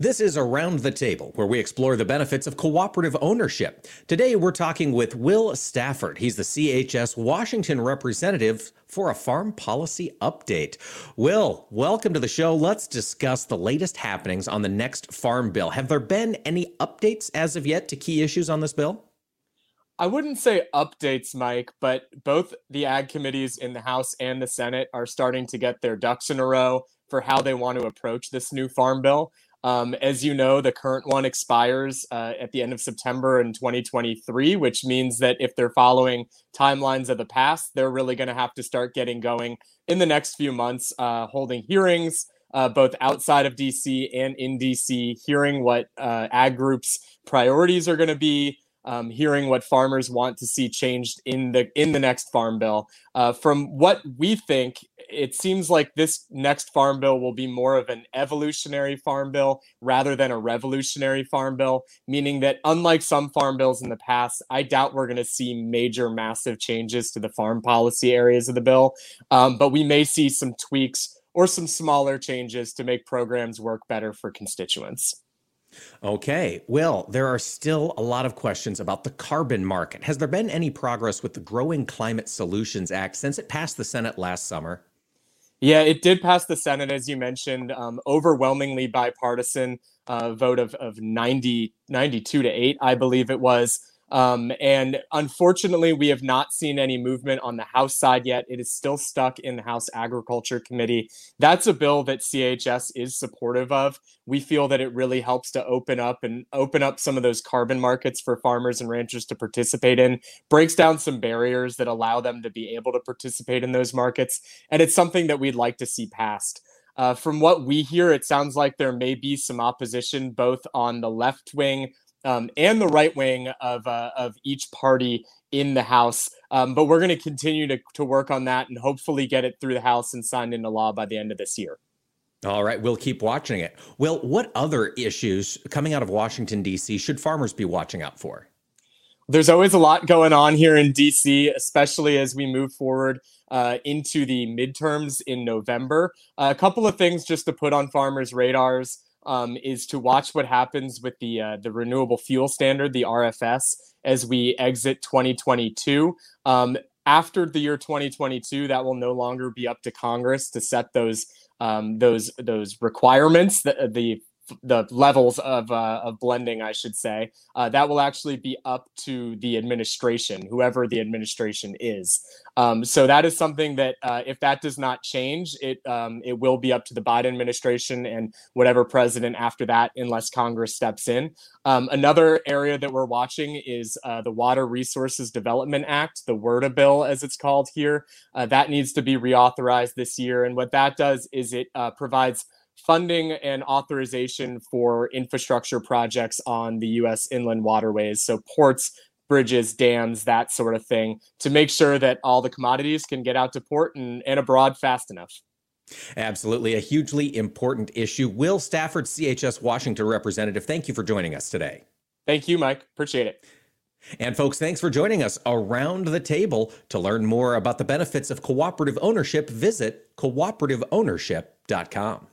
This is Around the Table, where we explore the benefits of cooperative ownership. Today, we're talking with Will Stafford. He's the CHS Washington representative for a farm policy update. Will, welcome to the show. Let's discuss the latest happenings on the next farm bill. Have there been any updates as of yet to key issues on this bill? I wouldn't say updates, Mike, but both the ag committees in the House and the Senate are starting to get their ducks in a row for how they want to approach this new farm bill. Um, as you know, the current one expires uh, at the end of September in 2023, which means that if they're following timelines of the past, they're really going to have to start getting going in the next few months, uh, holding hearings. Uh, both outside of DC and in DC, hearing what uh, ag groups' priorities are going to be, um, hearing what farmers want to see changed in the in the next farm bill. Uh, from what we think, it seems like this next farm bill will be more of an evolutionary farm bill rather than a revolutionary farm bill, meaning that unlike some farm bills in the past, I doubt we're going to see major, massive changes to the farm policy areas of the bill. Um, but we may see some tweaks or some smaller changes to make programs work better for constituents. Okay. Well, there are still a lot of questions about the carbon market. Has there been any progress with the Growing Climate Solutions Act since it passed the Senate last summer? Yeah, it did pass the Senate, as you mentioned, um, overwhelmingly bipartisan uh, vote of, of 90, 92 to 8, I believe it was. Um, and unfortunately, we have not seen any movement on the House side yet. It is still stuck in the House Agriculture Committee. That's a bill that CHS is supportive of. We feel that it really helps to open up and open up some of those carbon markets for farmers and ranchers to participate in, breaks down some barriers that allow them to be able to participate in those markets. And it's something that we'd like to see passed. Uh, from what we hear, it sounds like there may be some opposition both on the left wing um, and the right wing of uh, of each party in the House. Um, but we're going to continue to to work on that and hopefully get it through the House and signed into law by the end of this year. All right, we'll keep watching it. Well, what other issues coming out of Washington D.C. should farmers be watching out for? There's always a lot going on here in D.C., especially as we move forward uh, into the midterms in November. Uh, a couple of things just to put on farmers' radars um, is to watch what happens with the uh, the renewable fuel standard, the RFS, as we exit 2022. Um, after the year 2022, that will no longer be up to Congress to set those um, those those requirements. The, the the levels of, uh, of blending, I should say, uh, that will actually be up to the administration, whoever the administration is. Um, so that is something that, uh, if that does not change, it um, it will be up to the Biden administration and whatever president after that, unless Congress steps in. Um, another area that we're watching is uh, the Water Resources Development Act, the WRDA bill, as it's called here. Uh, that needs to be reauthorized this year, and what that does is it uh, provides funding and authorization for infrastructure projects on the U.S. inland waterways, so ports, bridges, dams, that sort of thing, to make sure that all the commodities can get out to port and, and abroad fast enough. Absolutely. A hugely important issue. Will Stafford, CHS Washington representative, thank you for joining us today. Thank you, Mike. Appreciate it. And folks, thanks for joining us around the table. To learn more about the benefits of cooperative ownership, visit cooperativeownership.com.